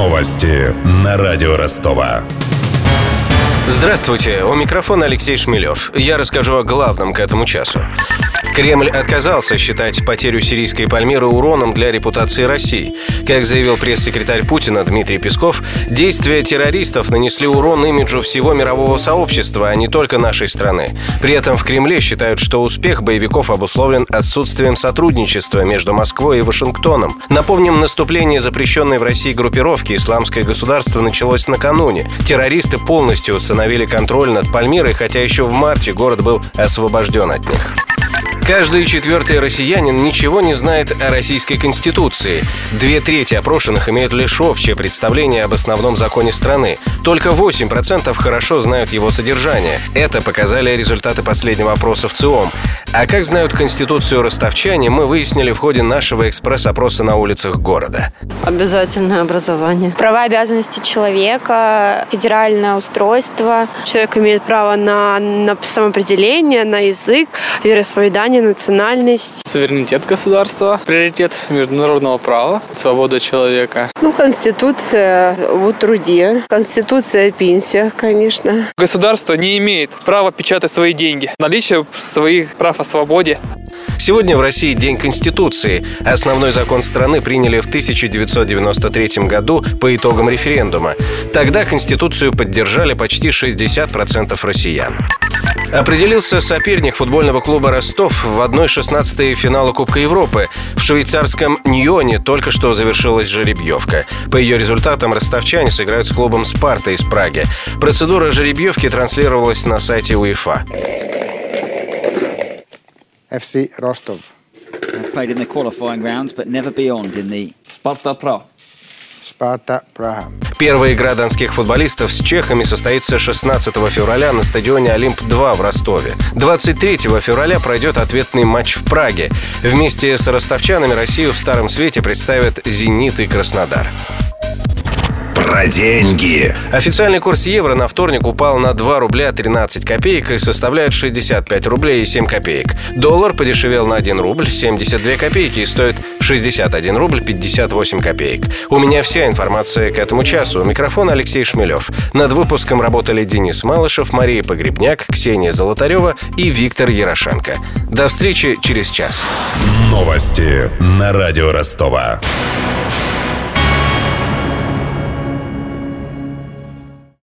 Новости на радио Ростова. Здравствуйте, у микрофона Алексей Шмелев. Я расскажу о главном к этому часу. Кремль отказался считать потерю сирийской Пальмиры уроном для репутации России. Как заявил пресс-секретарь Путина Дмитрий Песков, действия террористов нанесли урон имиджу всего мирового сообщества, а не только нашей страны. При этом в Кремле считают, что успех боевиков обусловлен отсутствием сотрудничества между Москвой и Вашингтоном. Напомним, наступление запрещенной в России группировки «Исламское государство» началось накануне. Террористы полностью установили контроль над Пальмирой, хотя еще в марте город был освобожден от них. Каждый четвертый россиянин ничего не знает о российской конституции. Две трети опрошенных имеют лишь общее представление об основном законе страны. Только 8% хорошо знают его содержание. Это показали результаты последнего опроса в ЦИОМ. А как знают Конституцию ростовчане, мы выяснили в ходе нашего экспресс-опроса на улицах города. Обязательное образование. Права и обязанности человека, федеральное устройство. Человек имеет право на, на самоопределение, на язык, вероисповедание, национальность. Суверенитет государства, приоритет международного права, свобода человека. Ну, Конституция о труде, Конституция о пенсиях, конечно. Государство не имеет права печатать свои деньги. Наличие своих прав о свободе. Сегодня в России День Конституции. Основной закон страны приняли в 1993 году по итогам референдума. Тогда Конституцию поддержали почти 60% россиян. Определился соперник футбольного клуба «Ростов» в 1-16 финала Кубка Европы. В швейцарском Ньоне только что завершилась жеребьевка. По ее результатам ростовчане сыграют с клубом «Спарта» из Праги. Процедура жеребьевки транслировалась на сайте УЕФА. FC Rostov. Has played in the qualifying rounds, but never beyond in the Sparta Praha. Sparta Praha. Первая игра донских футболистов с чехами состоится 16 февраля на стадионе «Олимп-2» в Ростове. 23 февраля пройдет ответный матч в Праге. Вместе с ростовчанами Россию в Старом Свете представят «Зенит» и «Краснодар». Про деньги. Официальный курс евро на вторник упал на 2 рубля 13 копеек и составляет 65 рублей и 7 копеек. Доллар подешевел на 1 рубль 72 копейки и стоит 61 рубль 58 копеек. У меня вся информация к этому часу. У микрофона Алексей Шмелев. Над выпуском работали Денис Малышев, Мария Погребняк, Ксения Золотарева и Виктор Ярошенко. До встречи через час. Новости на радио Ростова.